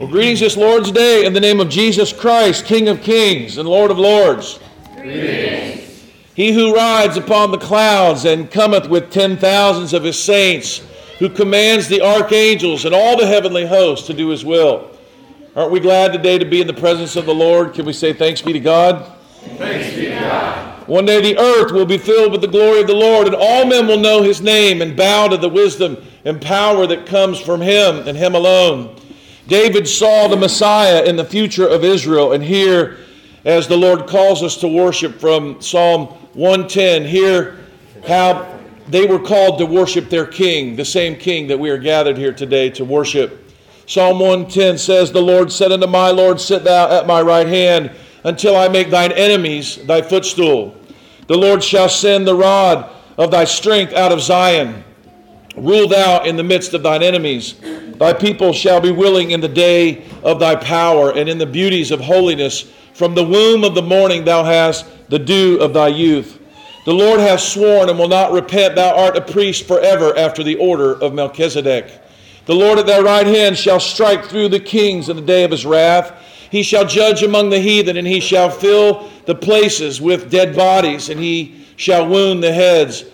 Well, greetings this Lord's Day in the name of Jesus Christ, King of kings and Lord of lords. He who rides upon the clouds and cometh with ten thousands of his saints, who commands the archangels and all the heavenly hosts to do his will. Aren't we glad today to be in the presence of the Lord? Can we say thanks be to God? Thanks be to God. One day the earth will be filled with the glory of the Lord, and all men will know his name and bow to the wisdom and power that comes from him and him alone. David saw the Messiah in the future of Israel, and here, as the Lord calls us to worship from Psalm 110, hear how they were called to worship their king, the same king that we are gathered here today to worship. Psalm 110 says, The Lord said unto my Lord, Sit thou at my right hand until I make thine enemies thy footstool. The Lord shall send the rod of thy strength out of Zion. Rule thou in the midst of thine enemies. Thy people shall be willing in the day of thy power and in the beauties of holiness. From the womb of the morning thou hast the dew of thy youth. The Lord hath sworn and will not repent. Thou art a priest forever after the order of Melchizedek. The Lord at thy right hand shall strike through the kings in the day of his wrath. He shall judge among the heathen, and he shall fill the places with dead bodies, and he shall wound the heads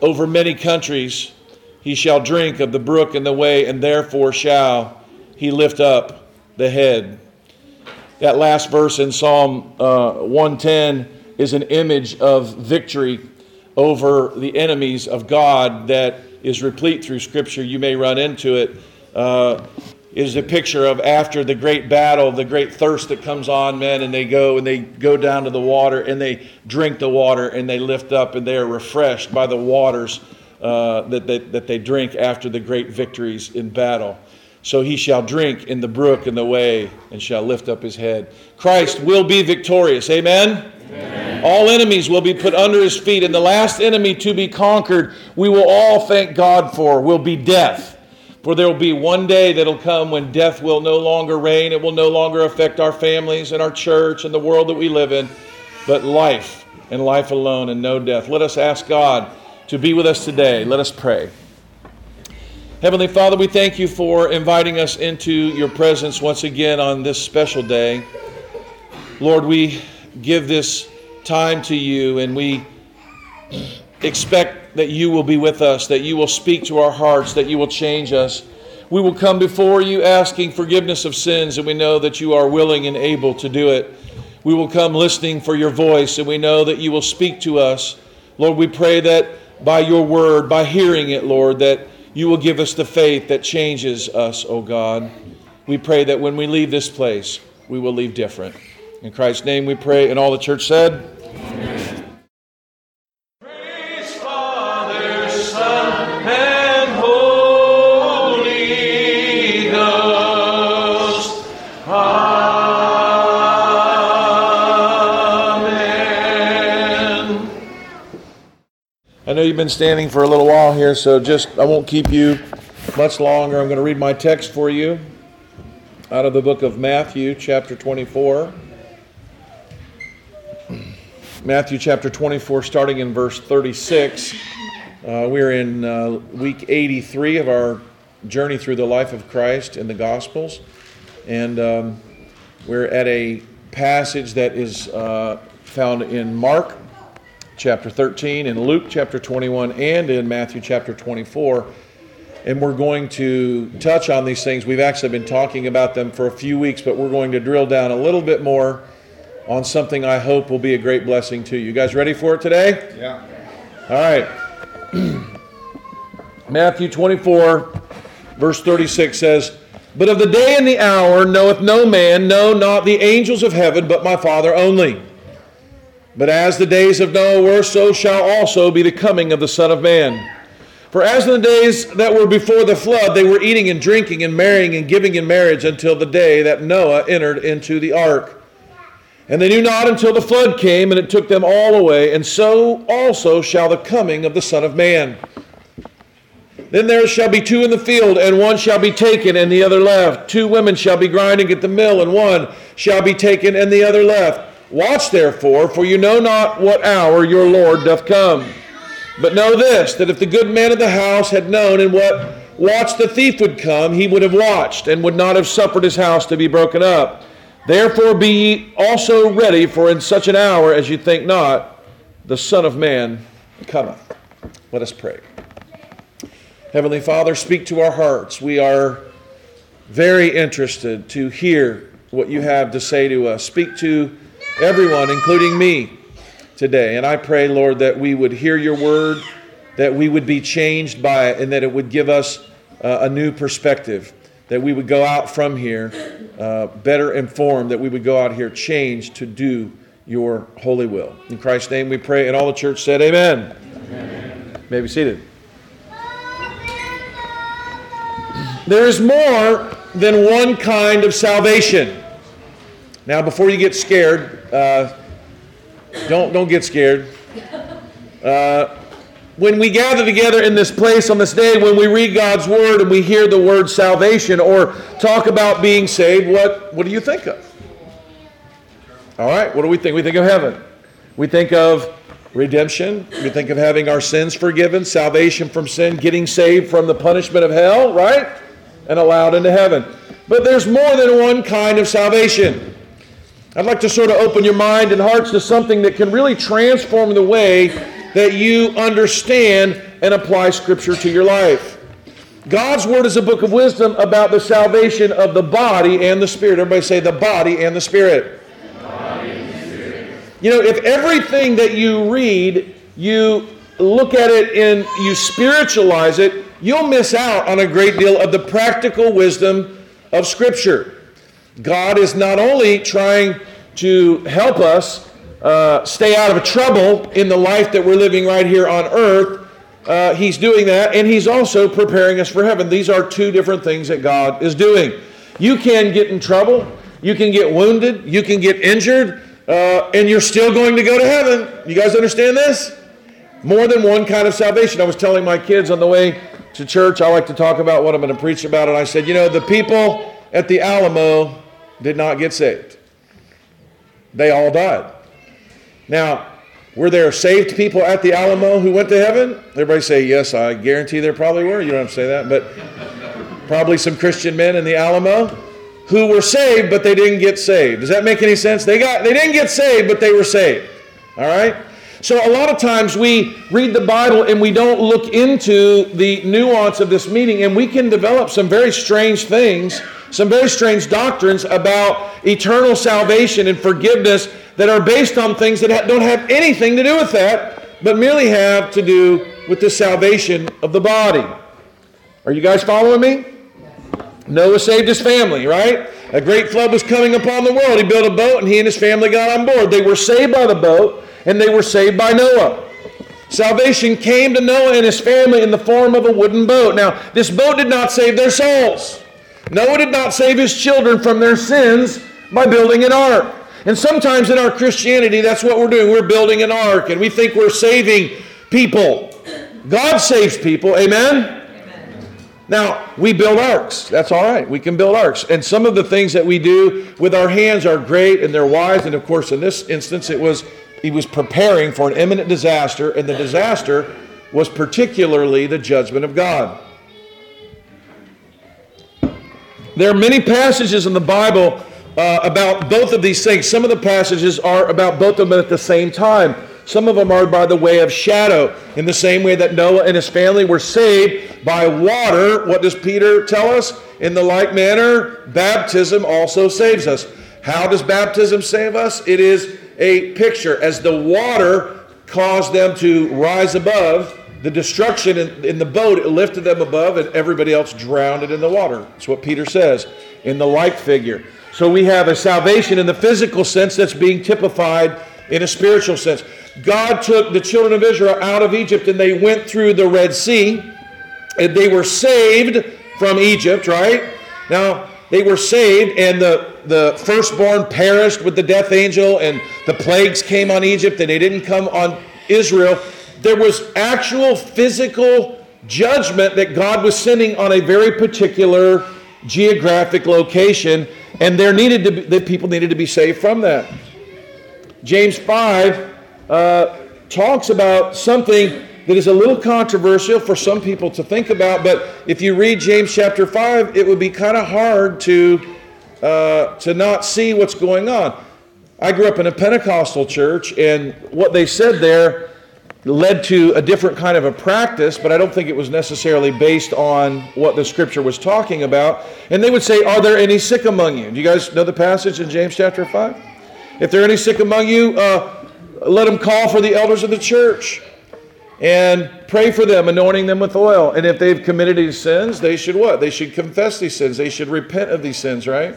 over many countries. He shall drink of the brook in the way, and therefore shall he lift up the head. That last verse in Psalm uh, 110 is an image of victory over the enemies of God that is replete through Scripture. You may run into it. Uh, is a picture of after the great battle, the great thirst that comes on men, and they go and they go down to the water and they drink the water and they lift up and they are refreshed by the waters uh, that, that, that they drink after the great victories in battle. So he shall drink in the brook in the way and shall lift up his head. Christ will be victorious. Amen? Amen. All enemies will be put under his feet, and the last enemy to be conquered, we will all thank God for, will be death. For there will be one day that'll come when death will no longer reign. It will no longer affect our families and our church and the world that we live in, but life and life alone and no death. Let us ask God to be with us today. Let us pray. Heavenly Father, we thank you for inviting us into your presence once again on this special day. Lord, we give this time to you and we expect that you will be with us, that you will speak to our hearts, that you will change us. We will come before you asking forgiveness of sins, and we know that you are willing and able to do it. We will come listening for your voice, and we know that you will speak to us. Lord, we pray that by your word, by hearing it, Lord, that you will give us the faith that changes us, O God. We pray that when we leave this place, we will leave different. In Christ's name we pray, and all the church said, You've been standing for a little while here, so just I won't keep you much longer. I'm going to read my text for you out of the book of Matthew, chapter 24. Matthew chapter 24, starting in verse 36. Uh, we're in uh, week 83 of our journey through the life of Christ in the Gospels. And um, We're at a passage that is uh, found in Mark chapter 13, in Luke chapter 21, and in Matthew chapter 24. And we're going to touch on these things. We've actually been talking about them for a few weeks, but we're going to drill down a little bit more on something I hope will be a great blessing to you. You guys ready for it today? Yeah. All right. Matthew 24, verse 36 says, But of the day and the hour knoweth no man, no, not the angels of heaven, but my Father only. But as the days of Noah were, so shall also be the coming of the Son of Man. For as in the days that were before the flood, they were eating and drinking and marrying and giving in marriage until the day that Noah entered into the ark. And they knew not until the flood came, and it took them all away. And so also shall the coming of the Son of Man. Then there shall be two in the field, and one shall be taken, and the other left. Two women shall be grinding at the mill, and one shall be taken, and the other left. Watch therefore, for you know not what hour your Lord doth come. But know this, that if the good man of the house had known in what watch the thief would come, he would have watched, and would not have suffered his house to be broken up. Therefore be ye also ready, for in such an hour as you think not, the Son of Man cometh. Let us pray. Heavenly Father, speak to our hearts. We are very interested to hear what you have to say to us. Speak to everyone, including me, today. And I pray, Lord, that we would hear your word, that we would be changed by it, and that it would give us uh, a new perspective, that we would go out from here uh, better informed, that we would go out here changed to do your holy will. In Christ's name we pray. And all the church said, Amen. Amen. May be seated. There is more than one kind of salvation. Now, before you get scared, uh, don't, don't get scared. Uh, when we gather together in this place on this day, when we read God's word and we hear the word salvation or talk about being saved, what, what do you think of? All right, what do we think? We think of heaven. We think of redemption. We think of having our sins forgiven, salvation from sin, getting saved from the punishment of hell, right? And allowed into heaven. But there's more than one kind of salvation. I'd like to sort of open your mind and hearts to something that can really transform the way that you understand and apply Scripture to your life. God's Word is a book of wisdom about the salvation of the body and the spirit. Everybody say the body and the spirit. You know, if everything that you read, you look at it and you spiritualize it, you'll miss out on a great deal of the practical wisdom of Scripture. God is not only trying to help us uh, stay out of trouble in the life that we're living right here on earth, uh, He's doing that, and He's also preparing us for heaven. These are two different things that God is doing. You can get in trouble, you can get wounded, you can get injured, uh, and you're still going to go to heaven. You guys understand this? More than one kind of salvation. I was telling my kids on the way to church, I like to talk about what I'm going to preach about, and I said, you know, the people at the Alamo did not get saved. They all died. Now, were there saved people at the Alamo who went to heaven? Everybody say, yes, I guarantee there probably were. You don't have to say that, but probably some Christian men in the Alamo who were saved, but they didn't get saved. Does that make any sense? They, got, they didn't get saved, but they were saved. All right? So, a lot of times we read the Bible and we don't look into the nuance of this meaning, and we can develop some very strange things, some very strange doctrines about eternal salvation and forgiveness that are based on things that don't have anything to do with that, but merely have to do with the salvation of the body. Are you guys following me? Noah saved his family, right? A great flood was coming upon the world. He built a boat and he and his family got on board. They were saved by the boat and they were saved by Noah. Salvation came to Noah and his family in the form of a wooden boat. Now, this boat did not save their souls. Noah did not save his children from their sins by building an ark. And sometimes in our Christianity, that's what we're doing. We're building an ark and we think we're saving people. God saves people. Amen? Now, we build arks. That's all right. We can build arks. And some of the things that we do with our hands are great and they're wise. And of course, in this instance, it was he was preparing for an imminent disaster, and the disaster was particularly the judgment of God. There are many passages in the Bible uh, about both of these things. Some of the passages are about both of them at the same time. Some of them are by the way of shadow, in the same way that Noah and his family were saved by water. What does Peter tell us? In the like manner, baptism also saves us. How does baptism save us? It is a picture. As the water caused them to rise above, the destruction in, in, the boat, it lifted them above, and everybody else drowned in the water. That's what Peter says in the like figure. So we have a salvation in the physical sense that's being typified in a spiritual sense. God took the children of Israel out of Egypt and they went through the Red Sea and they were saved from Egypt, right? Now, they were saved and the, the firstborn perished with the death angel and the plagues came on Egypt and they didn't come on Israel. There was actual physical judgment that God was sending on a very particular geographic location and there needed to be, the people needed to be saved from that. James 5 uh, talks about something that is a little controversial for some people to think about, but if you read James chapter 5, it would be kind of hard to, uh, to not see what's going on. I grew up in a Pentecostal church, and what they said there led to a different kind of a practice, but I don't think it was necessarily based on what the scripture was talking about. And they would say, Are there any sick among you? Do you guys know the passage in James chapter 5? If there are any sick among you, uh, let them call for the elders of the church and pray for them, anointing them with oil. And if they've committed these sins, they should what? They should confess these sins. They should repent of these sins, right?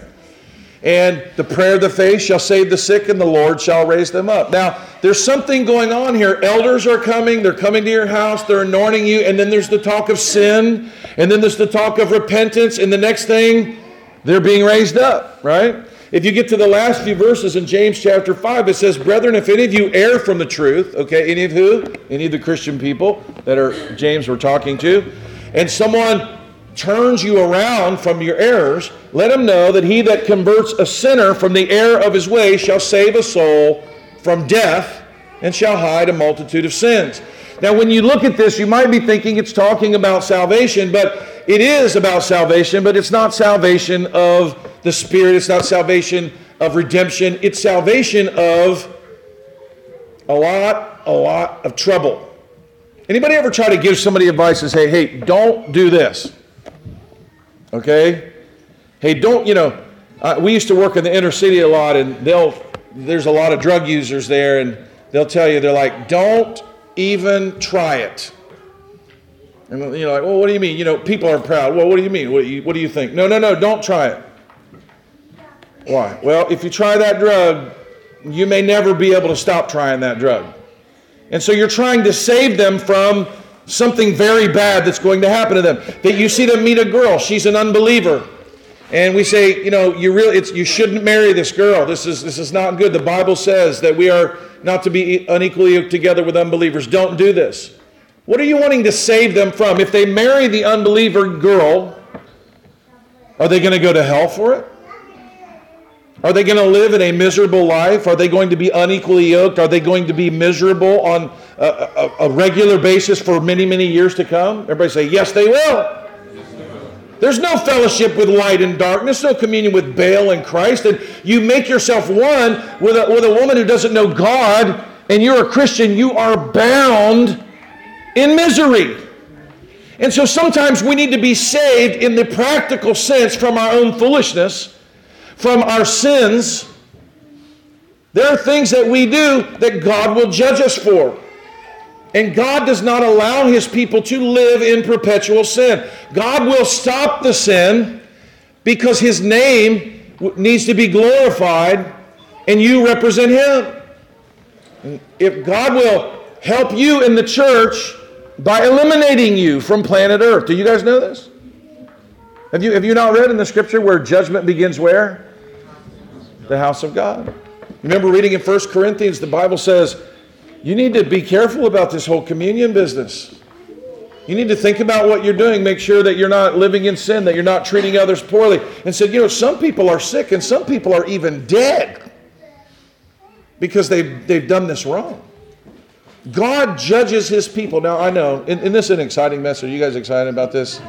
And the prayer of the faith shall save the sick, and the Lord shall raise them up. Now, there's something going on here. Elders are coming, they're coming to your house, they're anointing you, and then there's the talk of sin, and then there's the talk of repentance, and the next thing, they're being raised up, right? If you get to the last few verses in James chapter 5, it says, Brethren, if any of you err from the truth, okay, any of who? Any of the Christian people that are James were talking to, and someone turns you around from your errors, let him know that he that converts a sinner from the error of his way shall save a soul from death and shall hide a multitude of sins. Now, when you look at this, you might be thinking it's talking about salvation, but it is about salvation, but it's not salvation of the Spirit, it's not salvation of redemption, it's salvation of a lot, a lot of trouble. Anybody ever try to give somebody advice and say, hey, don't do this? Okay? Hey, don't, you know, uh, we used to work in the inner city a lot, and they'll, there's a lot of drug users there, and they'll tell you, they're like, don't even try it. And you're like, well, what do you mean? You know, people are proud. Well, what do you mean? What do you, what do you think? No, no, no, don't try it. Why? Well, if you try that drug, you may never be able to stop trying that drug. And so you're trying to save them from something very bad that's going to happen to them. That you see them meet a girl, she's an unbeliever. And we say, you know, you really it's you shouldn't marry this girl. This is this is not good. The Bible says that we are not to be unequally yoked together with unbelievers. Don't do this. What are you wanting to save them from? If they marry the unbeliever girl, are they going to go to hell for it? Are they going to live in a miserable life? Are they going to be unequally yoked? Are they going to be miserable on a, a, a regular basis for many, many years to come? Everybody say, yes, they will. There's no fellowship with light and darkness, no communion with Baal and Christ. And you make yourself one with a, with a woman who doesn't know God, and you're a Christian, you are bound in misery. And so sometimes we need to be saved in the practical sense from our own foolishness, from our sins. There are things that we do that God will judge us for. And God does not allow his people to live in perpetual sin. God will stop the sin because his name needs to be glorified and you represent him. And if God will help you in the church by eliminating you from planet Earth. Do you guys know this? Have you, have you not read in the scripture where judgment begins where? The house of God. Remember reading in 1 Corinthians, the Bible says, you need to be careful about this whole communion business. You need to think about what you're doing, make sure that you're not living in sin, that you're not treating others poorly. And said, you know, some people are sick and some people are even dead because they've, they've done this wrong. God judges his people. Now, I know, and, and this is an exciting message. Are you guys excited about this?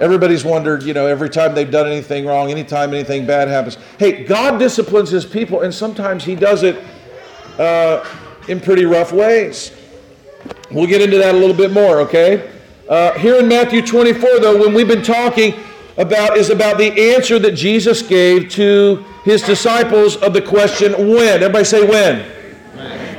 Everybody's wondered, you know, every time they've done anything wrong, anytime anything bad happens. Hey, God disciplines his people, and sometimes he does it uh, in pretty rough ways. We'll get into that a little bit more, okay? Uh, here in Matthew 24, though, when we've been talking about is about the answer that Jesus gave to his disciples of the question when. Everybody say when.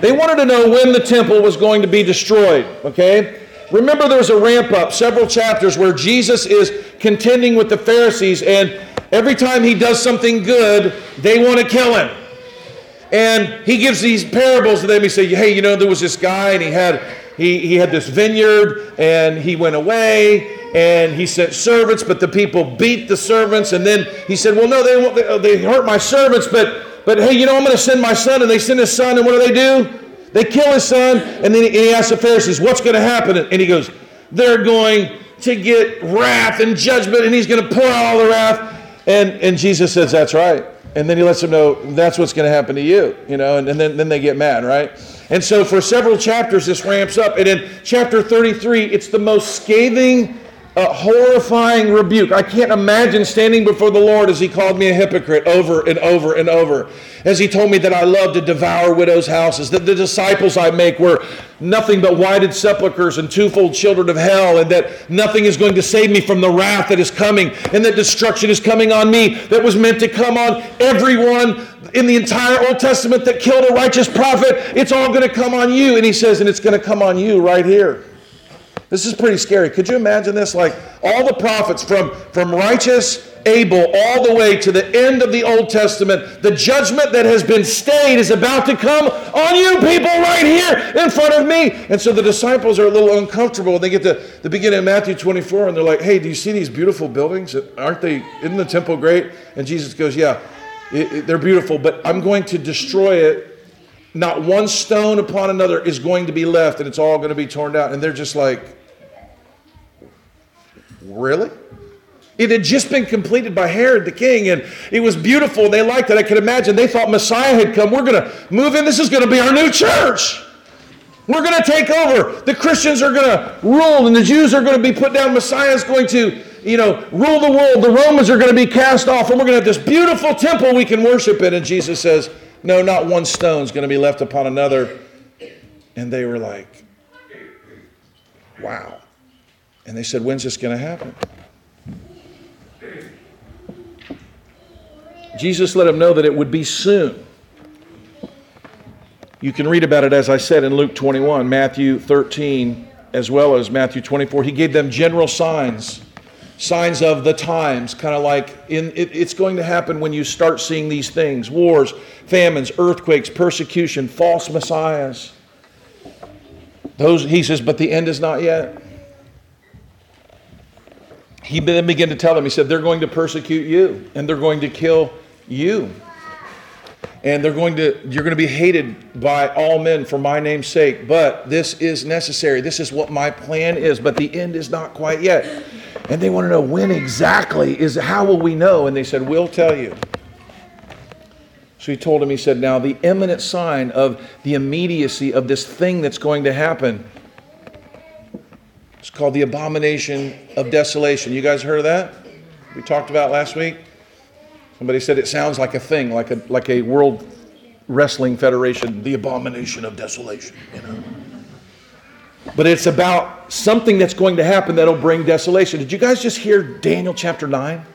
They wanted to know when the temple was going to be destroyed, okay? Remember, there was a ramp up, several chapters, where Jesus is contending with the Pharisees, and every time he does something good, they want to kill him. And he gives these parables to them. He say, "Hey, you know, there was this guy, and he had he, he had this vineyard, and he went away, and he sent servants, but the people beat the servants. And then he said, Well, no, they, they hurt my servants, but, but hey, you know, I'm going to send my son. And they send his son, and what do they do? They kill his son, and then he, and he asks the Pharisees, What's going to happen? And he goes, They're going to get wrath and judgment, and he's going to pour out all the wrath. And, and Jesus says, That's right. And then he lets them know that's what's going to happen to you, you know, and, and then, then they get mad, right? And so for several chapters, this ramps up. And in chapter 33, it's the most scathing a horrifying rebuke. I can't imagine standing before the Lord as He called me a hypocrite over and over and over. As He told me that I love to devour widows' houses, that the disciples I make were nothing but whited sepulchres and twofold children of hell, and that nothing is going to save me from the wrath that is coming, and that destruction is coming on me that was meant to come on everyone in the entire Old Testament that killed a righteous prophet. It's all going to come on you. And He says, and it's going to come on you right here. This is pretty scary. Could you imagine this? Like all the prophets from, from righteous Abel all the way to the end of the Old Testament, the judgment that has been stayed is about to come on you people right here in front of me. And so the disciples are a little uncomfortable. They get to the beginning of Matthew 24 and they're like, hey, do you see these beautiful buildings? Aren't they, isn't the temple great? And Jesus goes, yeah, it, it, they're beautiful, but I'm going to destroy it. Not one stone upon another is going to be left and it's all going to be torn down. And they're just like, Really? It had just been completed by Herod the king, and it was beautiful. They liked it. I could imagine. They thought Messiah had come. We're going to move in. This is going to be our new church. We're going to take over. The Christians are going to rule, and the Jews are going to be put down. Messiah is going to, you know, rule the world. The Romans are going to be cast off, and we're going to have this beautiful temple we can worship in. And Jesus says, No, not one stone is going to be left upon another. And they were like, Wow. And they said, When's this going to happen? Jesus let them know that it would be soon. You can read about it, as I said, in Luke 21, Matthew 13, as well as Matthew 24. He gave them general signs, signs of the times, kind of like in, it, it's going to happen when you start seeing these things wars, famines, earthquakes, persecution, false messiahs. Those, he says, but the end is not yet he then began to tell them, he said, they're going to persecute you and they're going to kill you. And they're going to, you're going to be hated by all men for my name's sake. But this is necessary. This is what my plan is. But the end is not quite yet. And they want to know when exactly is, how will we know? And they said, we'll tell you. So he told him, he said, now the imminent sign of the immediacy of this thing that's going to happen it's called the abomination of desolation. You guys heard of that? We talked about last week. Somebody said it sounds like a thing, like a like a world wrestling federation, the abomination of desolation, you know. But it's about something that's going to happen that'll bring desolation. Did you guys just hear Daniel chapter 9?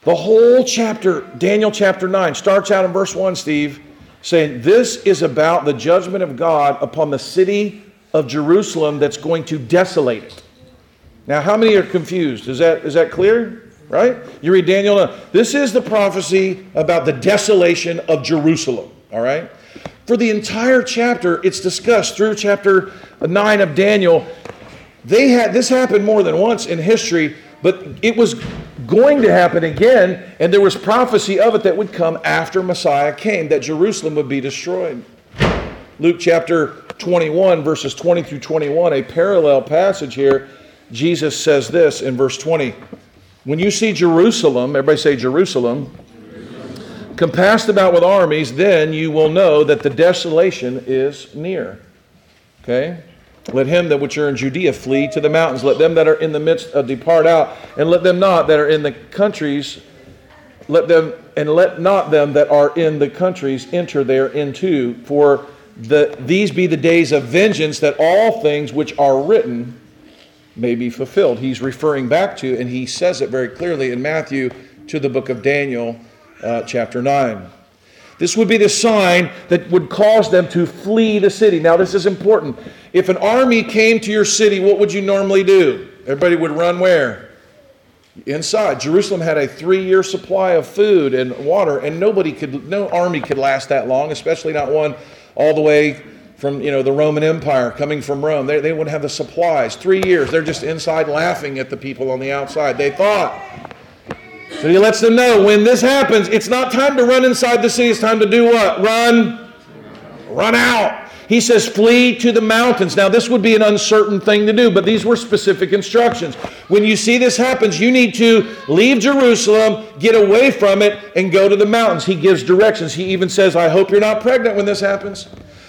The whole chapter, Daniel chapter 9, starts out in verse 1, Steve, saying, This is about the judgment of God upon the city of Jerusalem that's going to desolate it. Now, how many are confused? Is that, is that clear? Right? You read Daniel. This is the prophecy about the desolation of Jerusalem. All right? For the entire chapter, it's discussed through chapter 9 of Daniel. They had this happened more than once in history, but it was going to happen again, and there was prophecy of it that would come after Messiah came, that Jerusalem would be destroyed. Luke chapter 21, verses 20 through 21, a parallel passage here, Jesus says this in verse 20 When you see Jerusalem, everybody say Jerusalem, Jerusalem, compassed about with armies, then you will know that the desolation is near. Okay? Let him that which are in Judea flee to the mountains. Let them that are in the midst of depart out, and let them not that are in the countries, let them and let not them that are in the countries enter there into. For the, these be the days of vengeance, that all things which are written may be fulfilled. He's referring back to, and he says it very clearly in Matthew to the book of Daniel, uh, chapter 9. This would be the sign that would cause them to flee the city. Now, this is important. If an army came to your city, what would you normally do? Everybody would run where? Inside. Jerusalem had a three year supply of food and water, and nobody could, no army could last that long, especially not one all the way from you know the Roman Empire coming from Rome. They, they wouldn't have the supplies. Three years, they're just inside laughing at the people on the outside. They thought. So he lets them know when this happens, it's not time to run inside the city. It's time to do what? Run, run out. He says, flee to the mountains. Now, this would be an uncertain thing to do, but these were specific instructions. When you see this happens, you need to leave Jerusalem, get away from it, and go to the mountains. He gives directions. He even says, I hope you're not pregnant when this happens.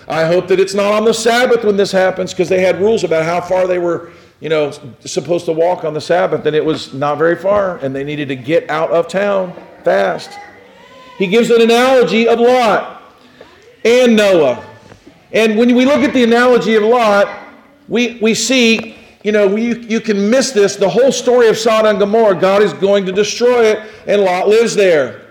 I hope that it's not on the Sabbath when this happens because they had rules about how far they were, you know, supposed to walk on the Sabbath, and it was not very far, and they needed to get out of town fast. He gives an analogy of Lot and Noah. And when we look at the analogy of Lot, we, we see, you know, you, you can miss this. The whole story of Sodom and Gomorrah, God is going to destroy it, and Lot lives there.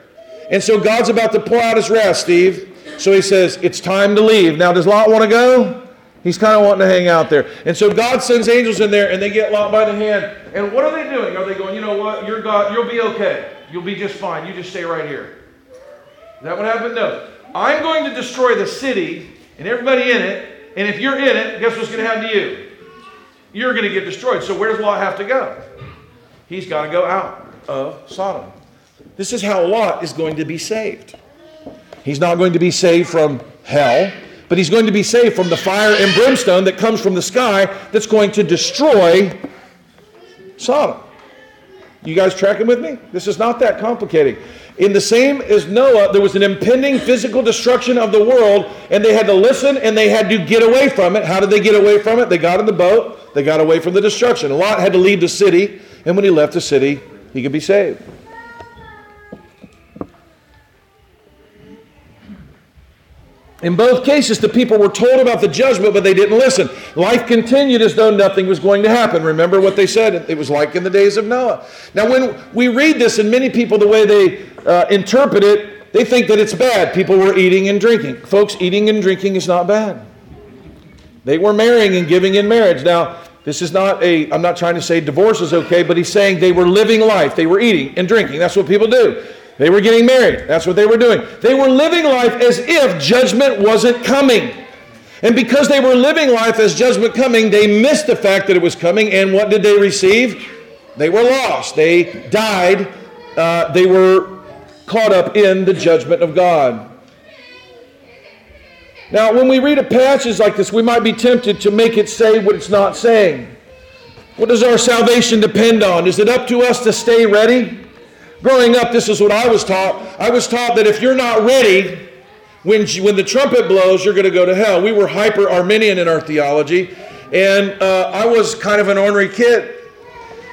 And so God's about to pour out his wrath, Steve. So he says, It's time to leave. Now, does Lot want to go? He's kind of wanting to hang out there. And so God sends angels in there and they get Lot by the hand. And what are they doing? Are they going, you know what? You're God, you'll be okay. You'll be just fine. You just stay right here. Is that what happened? No. I'm going to destroy the city and everybody in it. And if you're in it, guess what's going to happen to you? You're going to get destroyed. So where does Lot have to go? He's got to go out of Sodom. This is how Lot is going to be saved. He's not going to be saved from hell, but he's going to be saved from the fire and brimstone that comes from the sky that's going to destroy Sodom. You guys tracking with me? This is not that complicated. In the same as Noah, there was an impending physical destruction of the world, and they had to listen and they had to get away from it. How did they get away from it? They got in the boat, they got away from the destruction. Lot had to leave the city, and when he left the city, he could be saved. In both cases, the people were told about the judgment, but they didn't listen. Life continued as though nothing was going to happen. Remember what they said? It was like in the days of Noah. Now, when we read this, and many people, the way they uh, interpret it, they think that it's bad. People were eating and drinking. Folks, eating and drinking is not bad. They were marrying and giving in marriage. Now, this is not a, I'm not trying to say divorce is okay, but he's saying they were living life. They were eating and drinking. That's what people do. They were getting married. That's what they were doing. They were living life as if judgment wasn't coming. And because they were living life as judgment coming, they missed the fact that it was coming. And what did they receive? They were lost. They died. Uh, they were caught up in the judgment of God. Now, when we read a passage like this, we might be tempted to make it say what it's not saying. What does our salvation depend on? Is it up to us to stay ready? Growing up, this is what I was taught. I was taught that if you're not ready, when, when the trumpet blows, you're going to go to hell. We were hyper Arminian in our theology, and uh, I was kind of an ornery kid.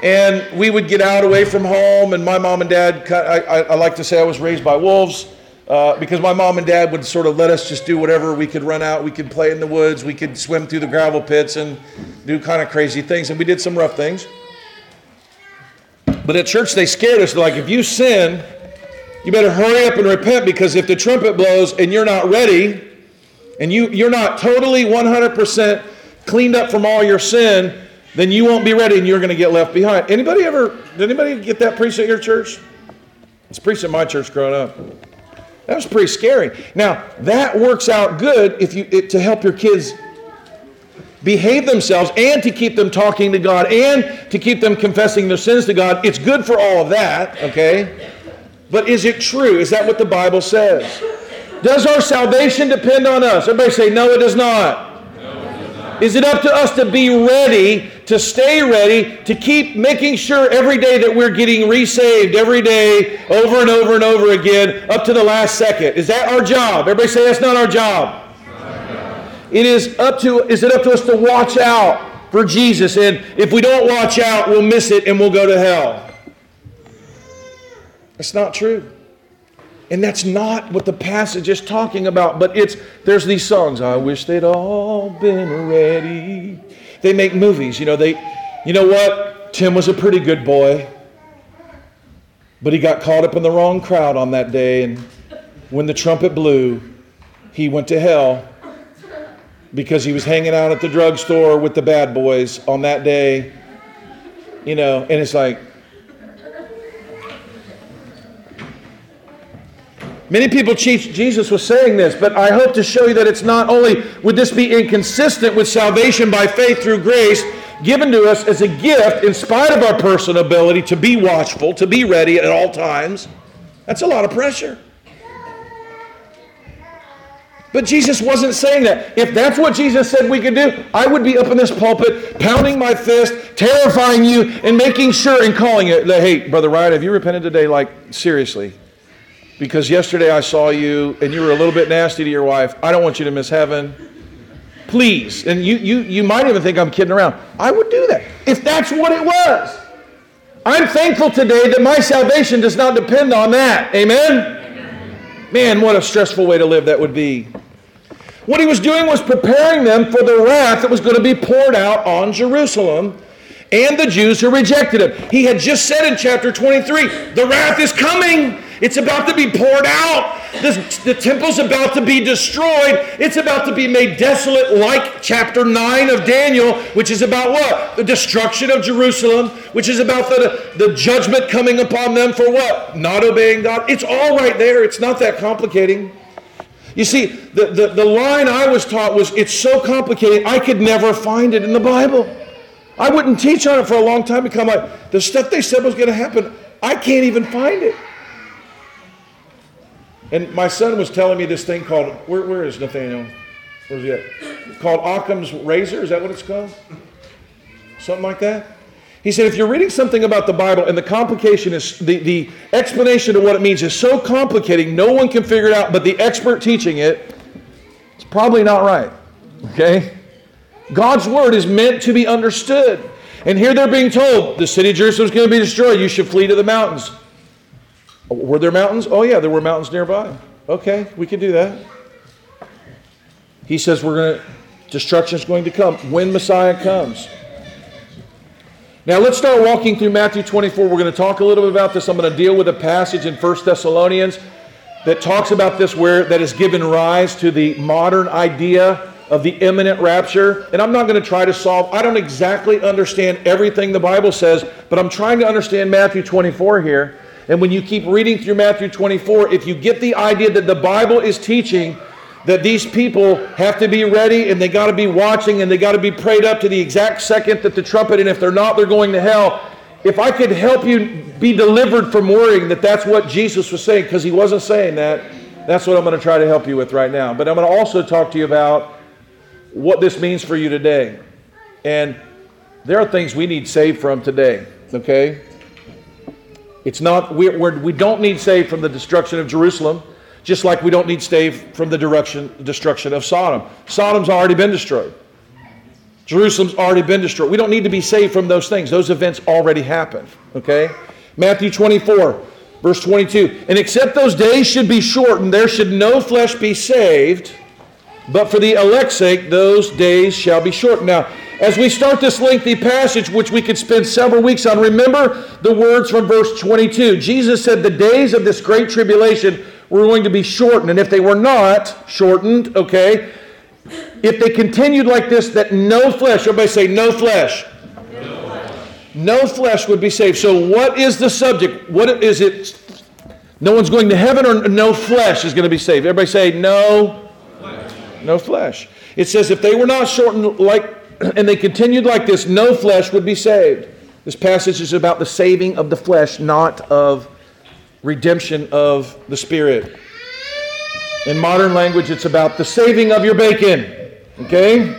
And we would get out away from home, and my mom and dad, I, I, I like to say I was raised by wolves. Uh, because my mom and dad would sort of let us just do whatever. We could run out, we could play in the woods, we could swim through the gravel pits and do kind of crazy things. And we did some rough things. But at church, they scared us. They're like, if you sin, you better hurry up and repent because if the trumpet blows and you're not ready, and you, you're not totally 100% cleaned up from all your sin, then you won't be ready and you're going to get left behind. Anybody ever, did anybody get that preached at your church? It's preached at my church growing up. That was pretty scary. Now, that works out good if you it, to help your kids behave themselves and to keep them talking to God and to keep them confessing their sins to God. It's good for all of that, okay? But is it true? Is that what the Bible says? Does our salvation depend on us? Everybody say, no, it does not. Is it up to us to be ready, to stay ready, to keep making sure every day that we're getting resaved every day, over and over and over again, up to the last second? Is that our job? Everybody say that's not our job. It is up to is it up to us to watch out for Jesus and if we don't watch out, we'll miss it and we'll go to hell. That's not true. And that's not what the passage is talking about, but it's there's these songs, I wish they'd all been ready. They make movies, you know, they you know what? Tim was a pretty good boy. But he got caught up in the wrong crowd on that day and when the trumpet blew, he went to hell because he was hanging out at the drugstore with the bad boys on that day. You know, and it's like, Many people teach Jesus was saying this, but I hope to show you that it's not only would this be inconsistent with salvation by faith through grace given to us as a gift in spite of our personal ability to be watchful, to be ready at all times. That's a lot of pressure. But Jesus wasn't saying that. If that's what Jesus said we could do, I would be up in this pulpit, pounding my fist, terrifying you, and making sure and calling it, hey, Brother Ryan, have you repented today? Like, seriously because yesterday I saw you and you were a little bit nasty to your wife. I don't want you to miss heaven. Please. And you, you, you might even think I'm kidding around. I would do that if that's what it was. I'm thankful today that my salvation does not depend on that. Amen? Man, what a stressful way to live that would be. What he was doing was preparing them for the wrath that was going to be poured out on Jerusalem and the Jews who rejected him. He had just said in chapter 23, the wrath is coming. It's about to be poured out. The, the temple's about to be destroyed. It's about to be made desolate, like chapter 9 of Daniel, which is about what? The destruction of Jerusalem, which is about the, the judgment coming upon them for what? Not obeying God. It's all right there. It's not that complicating. You see, the, the, the line I was taught was it's so complicated, I could never find it in the Bible. I wouldn't teach on it for a long time because like, the stuff they said was going to happen, I can't even find it. And my son was telling me this thing called, where, where is Nathaniel? Where's he at? called Occam's razor. Is that what it's called? Something like that? He said, if you're reading something about the Bible and the complication is, the, the explanation of what it means is so complicating, no one can figure it out, but the expert teaching it, it's probably not right. Okay? God's word is meant to be understood. And here they're being told the city of Jerusalem is going to be destroyed. You should flee to the mountains. Were there mountains? Oh, yeah, there were mountains nearby. Okay, we can do that. He says we're going to, destruction is going to come when Messiah comes. Now let's start walking through Matthew 24. We're going to talk a little bit about this. I'm going to deal with a passage in 1 Thessalonians that talks about this where that has given rise to the modern idea of the imminent rapture. And I'm not going to try to solve, I don't exactly understand everything the Bible says, but I'm trying to understand Matthew 24 here. And when you keep reading through Matthew 24, if you get the idea that the Bible is teaching that these people have to be ready and they got to be watching and they got to be prayed up to the exact second that the trumpet, and if they're not, they're going to hell. If I could help you be delivered from worrying that that's what Jesus was saying, because he wasn't saying that, that's what I'm going to try to help you with right now. But I'm going to also talk to you about what this means for you today. And there are things we need saved from today, okay? It's not, we're, we're, we do not need saved from the destruction of Jerusalem, just like we don't need saved from the direction, destruction of Sodom. Sodom's already been destroyed. Jerusalem's already been destroyed. We don't need to be saved from those things. Those events already happened. Okay? Matthew 24, verse 22. And except those days should be shortened, there should no flesh be saved, but for the elect's sake, those days shall be shortened. Now, as we start this lengthy passage, which we could spend several weeks on, remember the words from verse 22. Jesus said the days of this great tribulation were going to be shortened. And if they were not shortened, okay, if they continued like this, that no flesh, everybody say, no flesh. No flesh, would be saved. So, what is the subject? What is it? No one's going to heaven, or no flesh is going to be saved. Everybody say, no, flesh. no flesh. It says, if they were not shortened like and they continued like this, no flesh would be saved. This passage is about the saving of the flesh, not of redemption of the spirit. In modern language, it's about the saving of your bacon. Okay?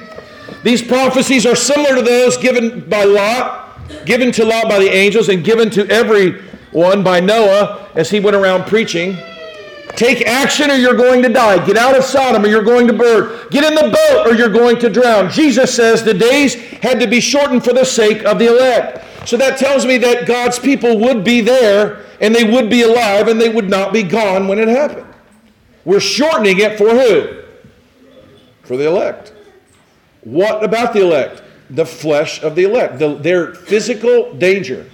These prophecies are similar to those given by Lot, given to Lot by the angels, and given to everyone by Noah as he went around preaching. Take action or you're going to die. Get out of Sodom or you're going to burn. Get in the boat or you're going to drown. Jesus says the days had to be shortened for the sake of the elect. So that tells me that God's people would be there and they would be alive and they would not be gone when it happened. We're shortening it for who? For the elect. What about the elect? The flesh of the elect, the, their physical danger.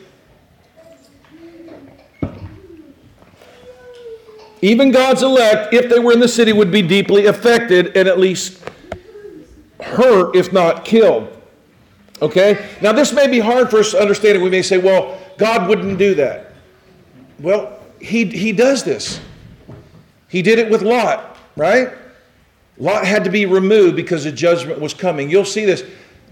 Even God's elect, if they were in the city, would be deeply affected and at least hurt, if not killed. Okay? Now, this may be hard for us to understand, and we may say, well, God wouldn't do that. Well, he, he does this. He did it with Lot, right? Lot had to be removed because the judgment was coming. You'll see this.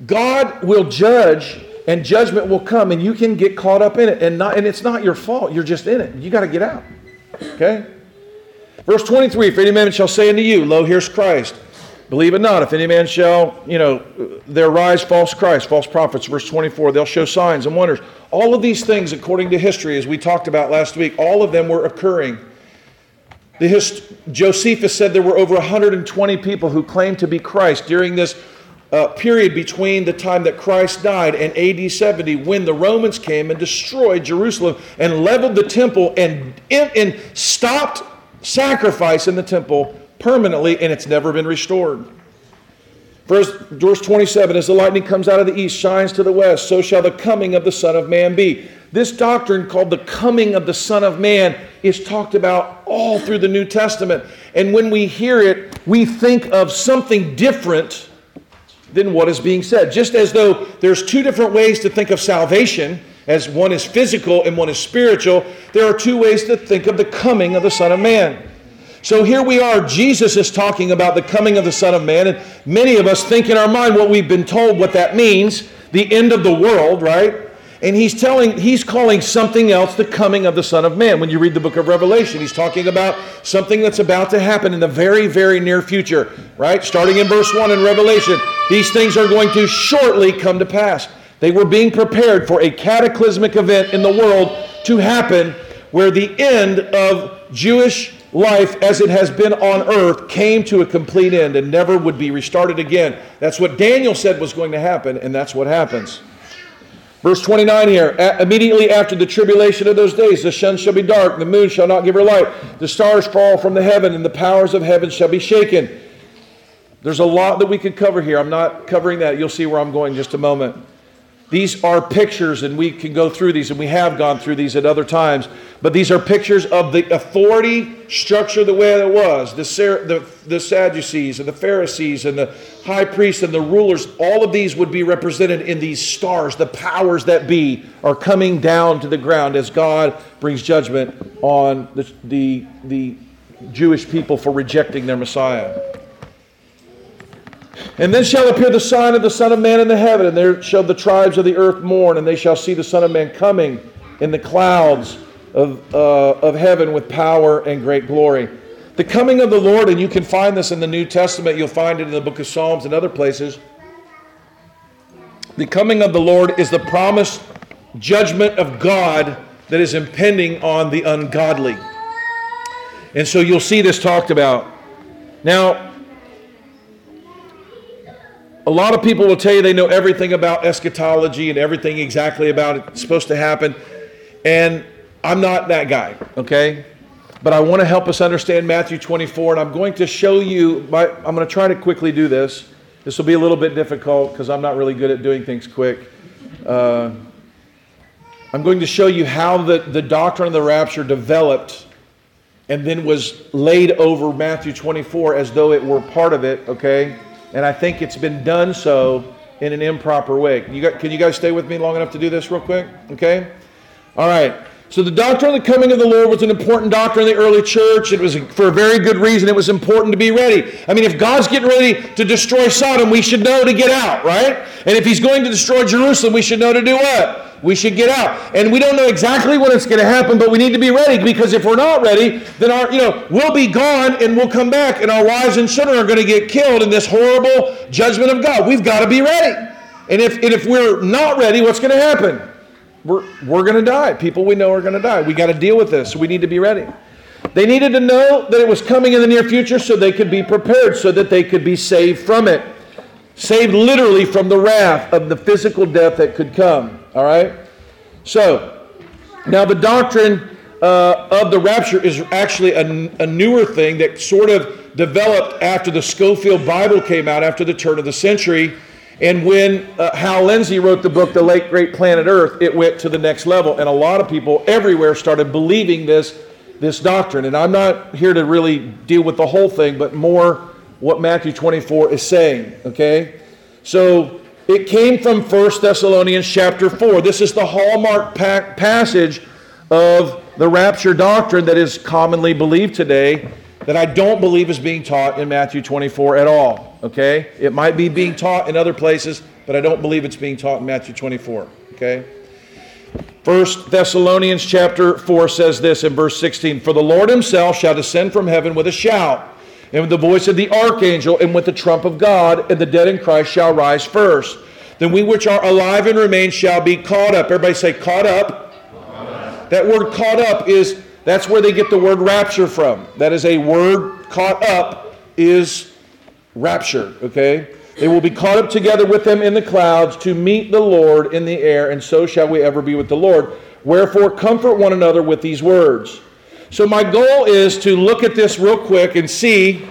God will judge and judgment will come and you can get caught up in it and not and it's not your fault. You're just in it. You got to get out. Okay? Verse 23, if any man shall say unto you, Lo, here's Christ. Believe it not. If any man shall, you know, there rise false Christ, false prophets. Verse 24, they'll show signs and wonders. All of these things, according to history, as we talked about last week, all of them were occurring. The hist- Josephus said there were over 120 people who claimed to be Christ during this uh, period between the time that Christ died and AD 70 when the Romans came and destroyed Jerusalem and leveled the temple and, and stopped sacrifice in the temple permanently, and it's never been restored. Verse, verse 27 As the lightning comes out of the east, shines to the west, so shall the coming of the Son of Man be. This doctrine, called the coming of the Son of Man, is talked about all through the New Testament. And when we hear it, we think of something different than what is being said. Just as though there's two different ways to think of salvation, as one is physical and one is spiritual, there are two ways to think of the coming of the Son of Man. So here we are, Jesus is talking about the coming of the Son of Man, and many of us think in our mind what we've been told what that means the end of the world, right? And he's telling, he's calling something else the coming of the Son of Man. When you read the book of Revelation, he's talking about something that's about to happen in the very, very near future, right? Starting in verse 1 in Revelation, these things are going to shortly come to pass. They were being prepared for a cataclysmic event in the world to happen where the end of Jewish life as it has been on earth came to a complete end and never would be restarted again. That's what Daniel said was going to happen, and that's what happens. Verse 29 here immediately after the tribulation of those days, the sun shall be dark, the moon shall not give her light, the stars fall from the heaven, and the powers of heaven shall be shaken. There's a lot that we could cover here. I'm not covering that. You'll see where I'm going in just a moment. These are pictures, and we can go through these, and we have gone through these at other times. But these are pictures of the authority structure the way it was. The, the, the Sadducees and the Pharisees and the high priests and the rulers, all of these would be represented in these stars. The powers that be are coming down to the ground as God brings judgment on the, the, the Jewish people for rejecting their Messiah. And then shall appear the sign of the Son of Man in the heaven, and there shall the tribes of the earth mourn, and they shall see the Son of Man coming in the clouds of, uh, of heaven with power and great glory. The coming of the Lord, and you can find this in the New Testament, you'll find it in the book of Psalms and other places. The coming of the Lord is the promised judgment of God that is impending on the ungodly. And so you'll see this talked about. Now, a lot of people will tell you they know everything about eschatology and everything exactly about it's supposed to happen. And I'm not that guy, okay? But I want to help us understand Matthew 24, and I'm going to show you, I'm going to try to quickly do this. This will be a little bit difficult because I'm not really good at doing things quick. Uh, I'm going to show you how the, the doctrine of the rapture developed and then was laid over Matthew 24 as though it were part of it, okay? And I think it's been done so in an improper way. Can you, guys, stay with me long enough to do this real quick? Okay? All right. So the doctrine of the coming of the Lord was an important doctrine in the early church. It was for a very good reason. It was important to be ready. I mean, if God's getting ready to destroy Sodom, we should know to get out, right? And if he's going to destroy Jerusalem, we should know to do what? we should get out. And we don't know exactly when it's going to happen, but we need to be ready because if we're not ready, then our, you know, we'll be gone and we'll come back and our wives and children are going to get killed in this horrible judgment of God. We've got to be ready. And if, and if we're not ready, what's going to happen? We're, we're going to die. People we know are going to die. We got to deal with this. We need to be ready. They needed to know that it was coming in the near future so they could be prepared, so that they could be saved from it. Saved literally from the wrath of the physical death that could come. All right? So, now the doctrine uh, of the rapture is actually a, a newer thing that sort of developed after the Scofield Bible came out after the turn of the century. And when uh, Hal Lindsey wrote the book, The Late Great Planet Earth, it went to the next level. And a lot of people everywhere started believing this, this doctrine. And I'm not here to really deal with the whole thing, but more what Matthew 24 is saying, okay? So it came from 1 Thessalonians chapter 4. This is the hallmark pa- passage of the rapture doctrine that is commonly believed today that I don't believe is being taught in Matthew 24 at all. Okay? It might be being taught in other places, but I don't believe it's being taught in Matthew 24. Okay? First Thessalonians chapter 4 says this in verse 16 For the Lord himself shall descend from heaven with a shout, and with the voice of the archangel, and with the trump of God, and the dead in Christ shall rise first. Then we which are alive and remain shall be caught up. Everybody say, caught up. Caught up. That word caught up is that's where they get the word rapture from. That is a word caught up is rapture, okay? They will be caught up together with them in the clouds to meet the Lord in the air, and so shall we ever be with the Lord. Wherefore, comfort one another with these words. So, my goal is to look at this real quick and see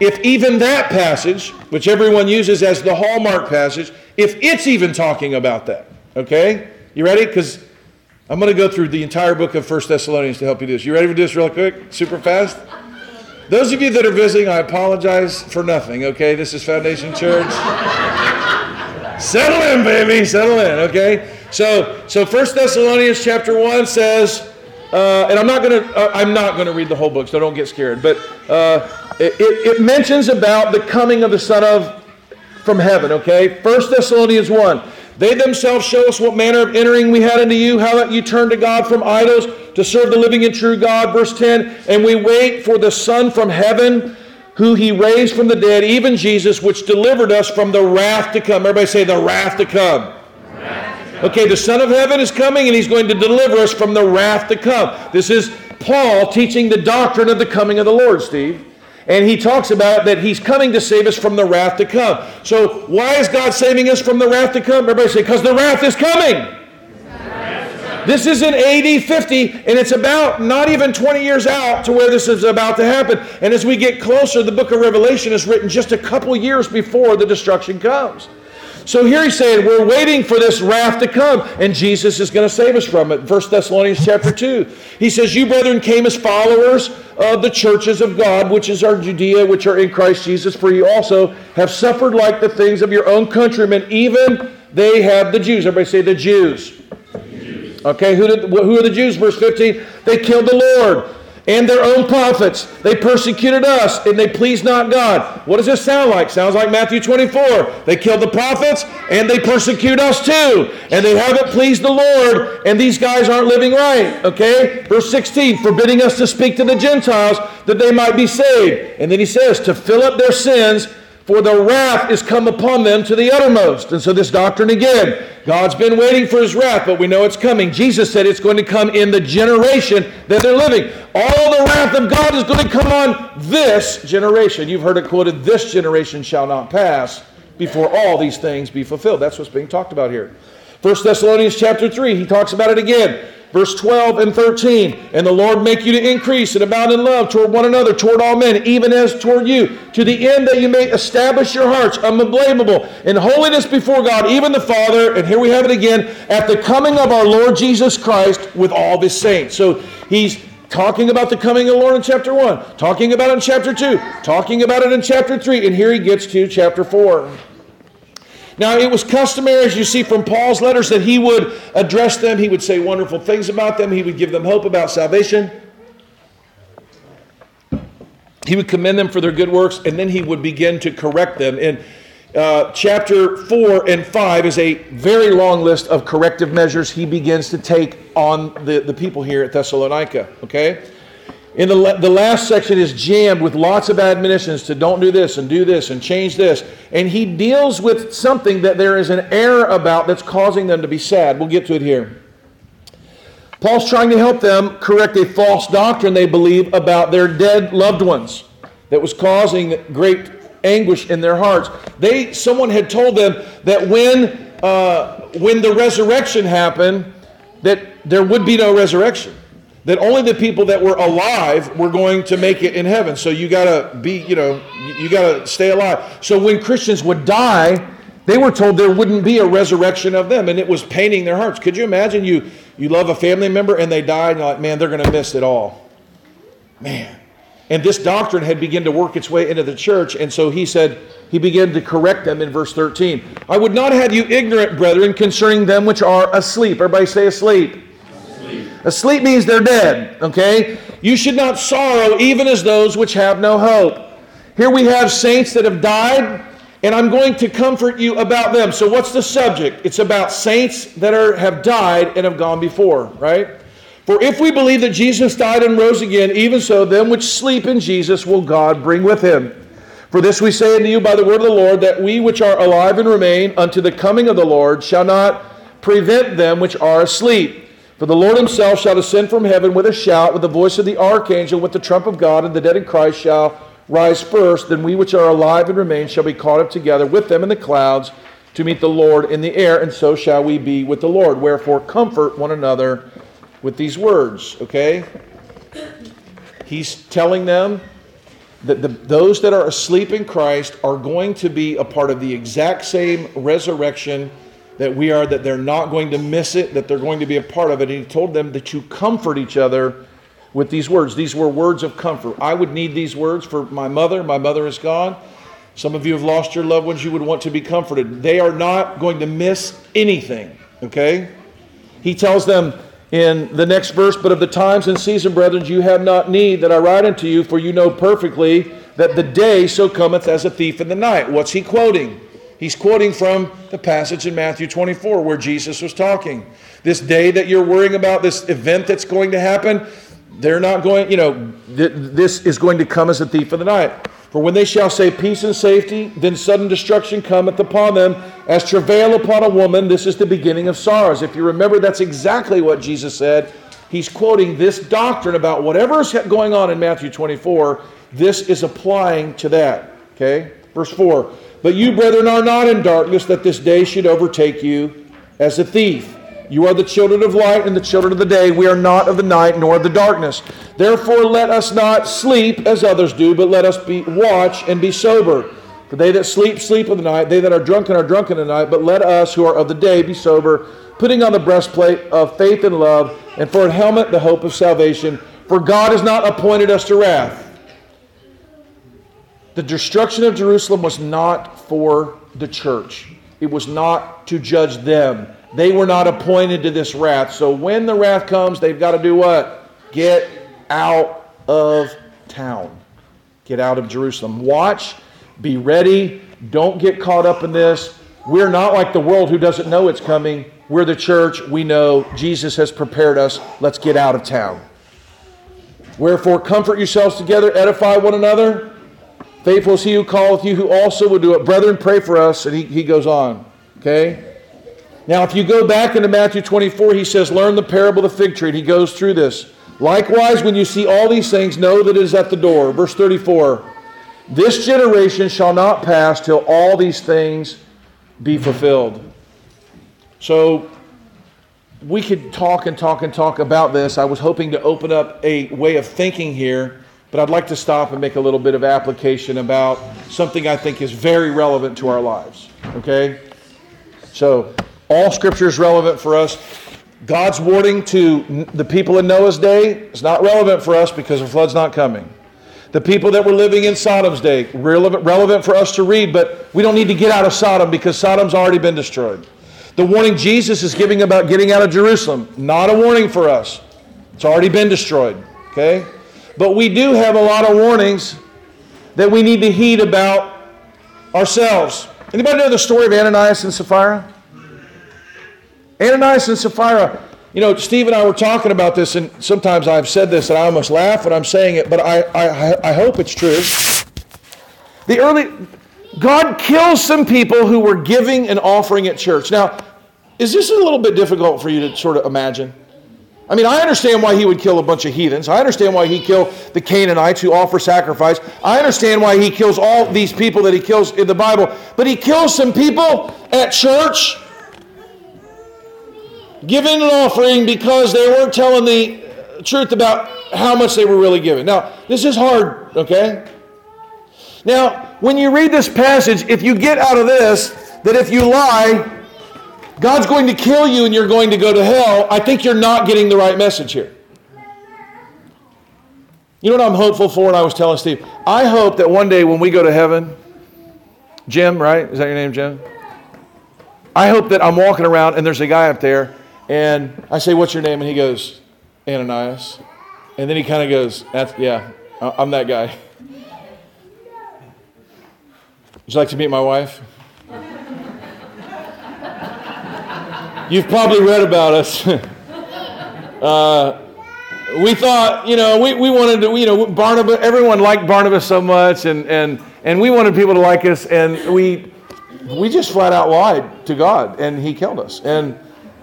if even that passage, which everyone uses as the hallmark passage, if it's even talking about that. Okay? You ready? Because I'm going to go through the entire book of 1 Thessalonians to help you do this. You ready for this real quick? Super fast? Those of you that are visiting, I apologize for nothing, okay? This is Foundation Church. Settle in, baby. Settle in, okay? So, so 1 Thessalonians chapter 1 says, uh, and I'm not going to uh, I'm not going to read the whole book, so don't get scared. But uh, it, it mentions about the coming of the Son of from heaven. Okay, 1 Thessalonians 1. They themselves show us what manner of entering we had into you, how that you turned to God from idols to serve the living and true God. Verse 10 And we wait for the Son from heaven, who he raised from the dead, even Jesus, which delivered us from the wrath to come. Everybody say, the wrath to come. Okay, the Son of Heaven is coming and he's going to deliver us from the wrath to come. This is Paul teaching the doctrine of the coming of the Lord, Steve. And he talks about that he's coming to save us from the wrath to come. So, why is God saving us from the wrath to come? Everybody say, because the wrath is coming. This is in AD 50, and it's about not even 20 years out to where this is about to happen. And as we get closer, the book of Revelation is written just a couple years before the destruction comes. So here he's saying we're waiting for this wrath to come, and Jesus is going to save us from it. 1 Thessalonians chapter 2. He says, You brethren came as followers of the churches of God, which is our Judea, which are in Christ Jesus, for you also have suffered like the things of your own countrymen, even they have the Jews. Everybody say the Jews. Okay, who, did, who are the Jews? Verse 15. They killed the Lord and their own prophets. They persecuted us and they pleased not God. What does this sound like? Sounds like Matthew 24. They killed the prophets and they persecute us too. And they haven't pleased the Lord and these guys aren't living right. Okay? Verse 16, forbidding us to speak to the Gentiles that they might be saved. And then he says, to fill up their sins for the wrath is come upon them to the uttermost. And so, this doctrine again, God's been waiting for his wrath, but we know it's coming. Jesus said it's going to come in the generation that they're living. All the wrath of God is going to come on this generation. You've heard it quoted, this generation shall not pass before all these things be fulfilled. That's what's being talked about here. 1 Thessalonians chapter 3, he talks about it again. Verse 12 and 13. And the Lord make you to increase and abound in love toward one another, toward all men, even as toward you, to the end that you may establish your hearts unblameable in holiness before God, even the Father. And here we have it again, at the coming of our Lord Jesus Christ with all his saints. So he's talking about the coming of the Lord in chapter 1, talking about it in chapter 2, talking about it in chapter 3, and here he gets to chapter 4. Now, it was customary, as you see from Paul's letters, that he would address them, he would say wonderful things about them, he would give them hope about salvation. He would commend them for their good works, and then he would begin to correct them. And uh, chapter 4 and 5 is a very long list of corrective measures he begins to take on the, the people here at Thessalonica. Okay? In the, the last section is jammed with lots of admonitions to don't do this and do this and change this. And he deals with something that there is an error about that's causing them to be sad. We'll get to it here. Paul's trying to help them correct a false doctrine they believe about their dead loved ones that was causing great anguish in their hearts. They, someone had told them that when, uh, when the resurrection happened, that there would be no resurrection. That only the people that were alive were going to make it in heaven. So you got to be, you know, you got to stay alive. So when Christians would die, they were told there wouldn't be a resurrection of them, and it was paining their hearts. Could you imagine you you love a family member and they die, and you're like, man, they're going to miss it all. Man. And this doctrine had begun to work its way into the church, and so he said, he began to correct them in verse 13. I would not have you ignorant, brethren, concerning them which are asleep. Everybody say asleep. Asleep, means they're dead, okay? You should not sorrow even as those which have no hope. Here we have saints that have died and I'm going to comfort you about them. So, what's the subject? It's about saints that are, have died and have gone before, right? For if we believe that Jesus died and rose again, even so, them which sleep in Jesus will God bring with him. For this we say unto you by the word of the Lord, that we which are alive and remain unto the coming of the Lord shall not prevent them which are asleep. For the Lord himself shall descend from heaven with a shout, with the voice of the archangel, with the trump of God, and the dead in Christ shall rise first, then we which are alive and remain shall be caught up together with them in the clouds to meet the Lord in the air, and so shall we be with the Lord. Wherefore, comfort one another with these words, okay? He's telling them that the, those that are asleep in Christ are going to be a part of the exact same resurrection that we are, that they're not going to miss it, that they're going to be a part of it. And he told them that you comfort each other with these words. These were words of comfort. I would need these words for my mother. My mother is gone. Some of you have lost your loved ones. You would want to be comforted. They are not going to miss anything, okay? He tells them in the next verse, But of the times and season, brethren, you have not need that I write unto you, for you know perfectly that the day so cometh as a thief in the night. What's he quoting? He's quoting from the passage in Matthew 24 where Jesus was talking. This day that you're worrying about, this event that's going to happen, they're not going, you know, th- this is going to come as a thief of the night. For when they shall say peace and safety, then sudden destruction cometh upon them as travail upon a woman. This is the beginning of sorrows. If you remember, that's exactly what Jesus said. He's quoting this doctrine about whatever is going on in Matthew 24. This is applying to that. Okay? Verse 4 But you, brethren, are not in darkness, that this day should overtake you as a thief. You are the children of light and the children of the day. We are not of the night nor of the darkness. Therefore, let us not sleep as others do, but let us be watch and be sober. For they that sleep, sleep of the night. They that are drunken are drunken of the night. But let us who are of the day be sober, putting on the breastplate of faith and love, and for a helmet the hope of salvation. For God has not appointed us to wrath. The destruction of Jerusalem was not for the church. It was not to judge them. They were not appointed to this wrath. So when the wrath comes, they've got to do what? Get out of town. Get out of Jerusalem. Watch, be ready. Don't get caught up in this. We're not like the world who doesn't know it's coming. We're the church. We know Jesus has prepared us. Let's get out of town. Wherefore, comfort yourselves together, edify one another. Faithful is he who calleth you, who also will do it. Brethren, pray for us. And he, he goes on. Okay? Now, if you go back into Matthew 24, he says, Learn the parable of the fig tree. And he goes through this. Likewise, when you see all these things, know that it is at the door. Verse 34 This generation shall not pass till all these things be fulfilled. So, we could talk and talk and talk about this. I was hoping to open up a way of thinking here, but I'd like to stop and make a little bit of application about something I think is very relevant to our lives. Okay? So, all scripture is relevant for us. God's warning to the people in Noah's day is not relevant for us because the flood's not coming. The people that were living in Sodom's day, relevant, relevant for us to read, but we don't need to get out of Sodom because Sodom's already been destroyed. The warning Jesus is giving about getting out of Jerusalem, not a warning for us. It's already been destroyed. Okay? But we do have a lot of warnings that we need to heed about ourselves. Anybody know the story of Ananias and Sapphira? Ananias and Sapphira, you know, Steve and I were talking about this, and sometimes I've said this and I almost laugh when I'm saying it, but I, I, I hope it's true. The early, God kills some people who were giving and offering at church. Now, is this a little bit difficult for you to sort of imagine? I mean, I understand why he would kill a bunch of heathens. I understand why he killed the Canaanites who offer sacrifice. I understand why he kills all these people that he kills in the Bible. But he kills some people at church giving an offering because they weren't telling the truth about how much they were really giving. Now, this is hard, okay? Now, when you read this passage, if you get out of this that if you lie, God's going to kill you and you're going to go to hell, I think you're not getting the right message here. You know what I'm hopeful for? And I was telling Steve, I hope that one day when we go to heaven, Jim, right? Is that your name, Jim? I hope that I'm walking around and there's a guy up there and I say, What's your name? And he goes, Ananias. And then he kind of goes, yeah, I'm that guy. Would you like to meet my wife? You've probably read about us. uh, we thought, you know, we, we wanted to, you know, Barnabas, everyone liked Barnabas so much, and, and, and we wanted people to like us, and we, we just flat out lied to God, and He killed us. And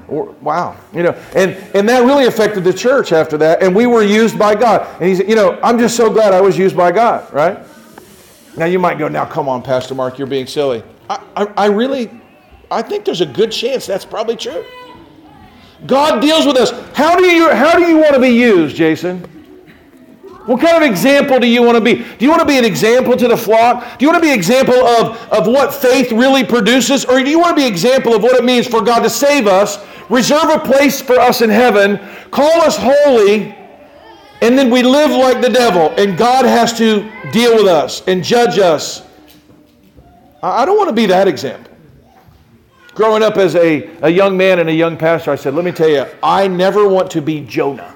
wow, you know, and, and that really affected the church after that, and we were used by God. And He said, you know, I'm just so glad I was used by God, right? Now you might go, now come on, Pastor Mark, you're being silly. I, I, I really I think there's a good chance that's probably true. God deals with us. How do you, how do you want to be used, Jason? What kind of example do you want to be? Do you want to be an example to the flock? Do you want to be an example of, of what faith really produces? Or do you want to be an example of what it means for God to save us, reserve a place for us in heaven, call us holy, and then we live like the devil, and God has to deal with us and judge us? I don't want to be that example. Growing up as a, a young man and a young pastor, I said, let me tell you, I never want to be Jonah.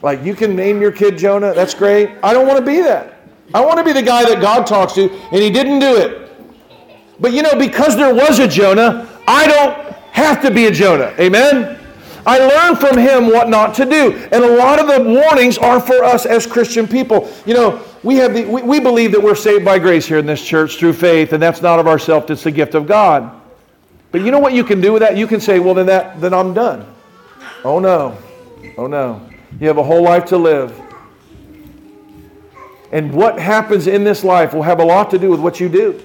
Like, you can name your kid Jonah, that's great. I don't want to be that. I want to be the guy that God talks to, and he didn't do it. But you know, because there was a Jonah, I don't have to be a Jonah. Amen? I learned from him what not to do. And a lot of the warnings are for us as Christian people. You know, we, have the, we, we believe that we're saved by grace here in this church through faith, and that's not of ourselves, it's the gift of God. But you know what you can do with that? You can say, well, then, that, then I'm done. Oh, no. Oh, no. You have a whole life to live. And what happens in this life will have a lot to do with what you do.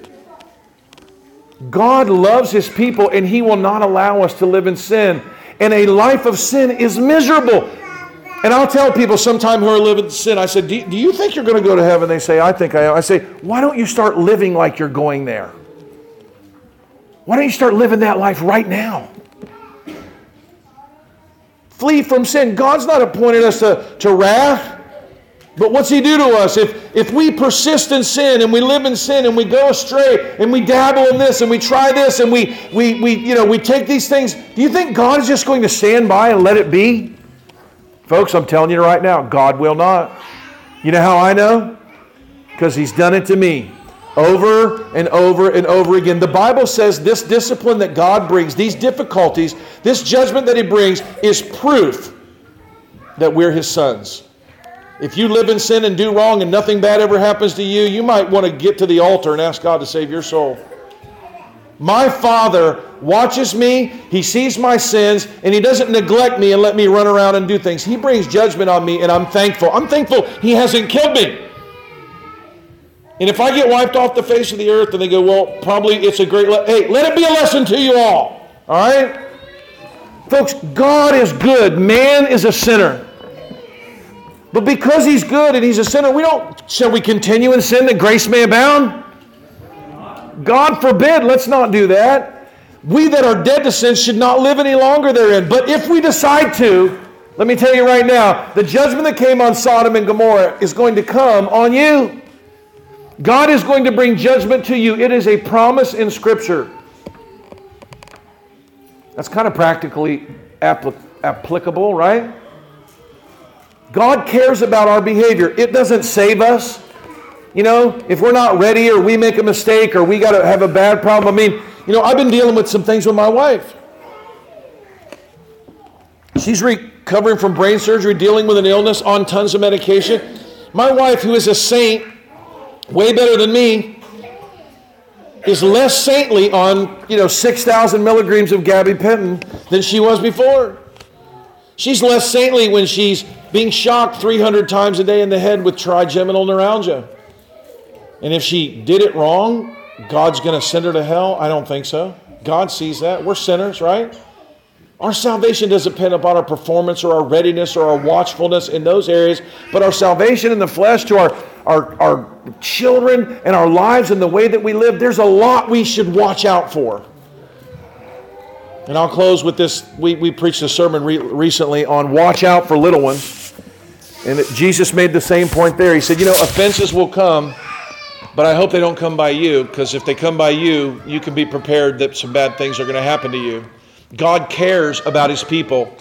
God loves his people and he will not allow us to live in sin. And a life of sin is miserable. And I'll tell people sometime who are living in sin, I said, do, do you think you're going to go to heaven? They say, I think I am. I say, why don't you start living like you're going there? Why don't you start living that life right now? Flee from sin. God's not appointed us to, to wrath. But what's he do to us? If, if we persist in sin and we live in sin and we go astray and we dabble in this and we try this and we, we, we, you know, we take these things, do you think God is just going to stand by and let it be? Folks, I'm telling you right now, God will not. You know how I know? Because he's done it to me over and over and over again. The Bible says this discipline that God brings, these difficulties, this judgment that He brings, is proof that we're His sons. If you live in sin and do wrong and nothing bad ever happens to you, you might want to get to the altar and ask God to save your soul. My Father watches me, He sees my sins, and He doesn't neglect me and let me run around and do things. He brings judgment on me, and I'm thankful. I'm thankful He hasn't killed me. And if I get wiped off the face of the earth, and they go, well, probably it's a great, le- hey, let it be a lesson to you all. All right? Folks, God is good. Man is a sinner. But because he's good and he's a sinner, we don't, shall we continue in sin that grace may abound? God forbid, let's not do that. We that are dead to sin should not live any longer therein. But if we decide to, let me tell you right now, the judgment that came on Sodom and Gomorrah is going to come on you. God is going to bring judgment to you. It is a promise in Scripture. That's kind of practically applic- applicable, right? God cares about our behavior. It doesn't save us. You know, if we're not ready or we make a mistake or we got to have a bad problem. I mean, you know, I've been dealing with some things with my wife. She's recovering from brain surgery, dealing with an illness, on tons of medication. My wife, who is a saint, way better than me, is less saintly on, you know, 6,000 milligrams of Gabby gabapentin than she was before. She's less saintly when she's being shocked 300 times a day in the head with trigeminal neuralgia. And if she did it wrong, God's going to send her to hell? I don't think so. God sees that. We're sinners, right? Our salvation doesn't depend upon our performance or our readiness or our watchfulness in those areas, but our salvation in the flesh to our, our, our children and our lives and the way that we live, there's a lot we should watch out for. And I'll close with this. We, we preached a sermon re- recently on watch out for little ones. And it, Jesus made the same point there. He said, You know, offenses will come, but I hope they don't come by you, because if they come by you, you can be prepared that some bad things are going to happen to you. God cares about his people.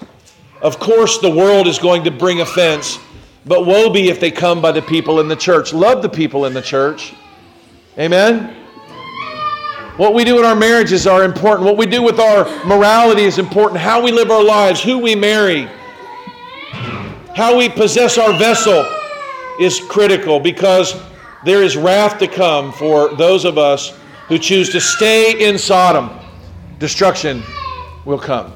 Of course, the world is going to bring offense, but woe be if they come by the people in the church. Love the people in the church. Amen? What we do in our marriages are important. What we do with our morality is important. How we live our lives, who we marry, how we possess our vessel is critical because there is wrath to come for those of us who choose to stay in Sodom. Destruction will come.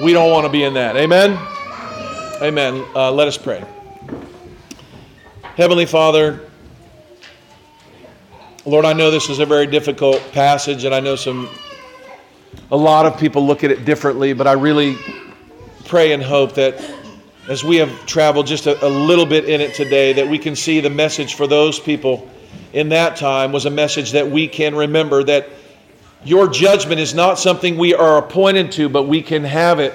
We don't want to be in that. Amen? Amen. Uh, let us pray. Heavenly Father, Lord, I know this is a very difficult passage, and I know some a lot of people look at it differently, but I really pray and hope that as we have traveled just a, a, little bit in it today, that we can see the message for those people in that time was a message that we can remember that your judgment is not something we are appointed to, but we can have it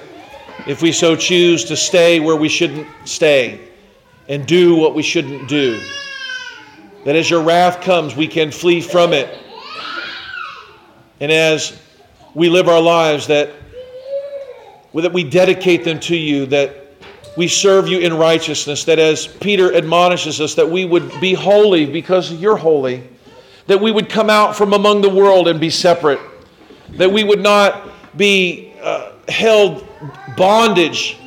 if we so choose to stay where we shouldn't stay and do what we shouldn't do. That as your wrath comes, we can flee from it. And as we live our lives, that, that we dedicate them to you, that we serve you in righteousness, that as Peter admonishes us, that we would be holy because you're holy that we would come out from among the world and be separate, that we would not be uh, held bondage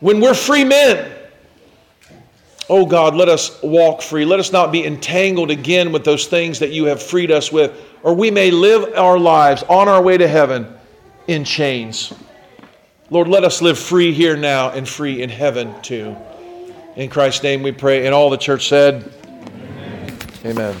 when we're free men. Oh God, let us walk free. Let us not be entangled again with those things that you have freed us with, or we may live our lives on our way to heaven in chains. Lord, let us live free here now and free in heaven too. In Christ's name we pray. And all the church said, Amen. Amen.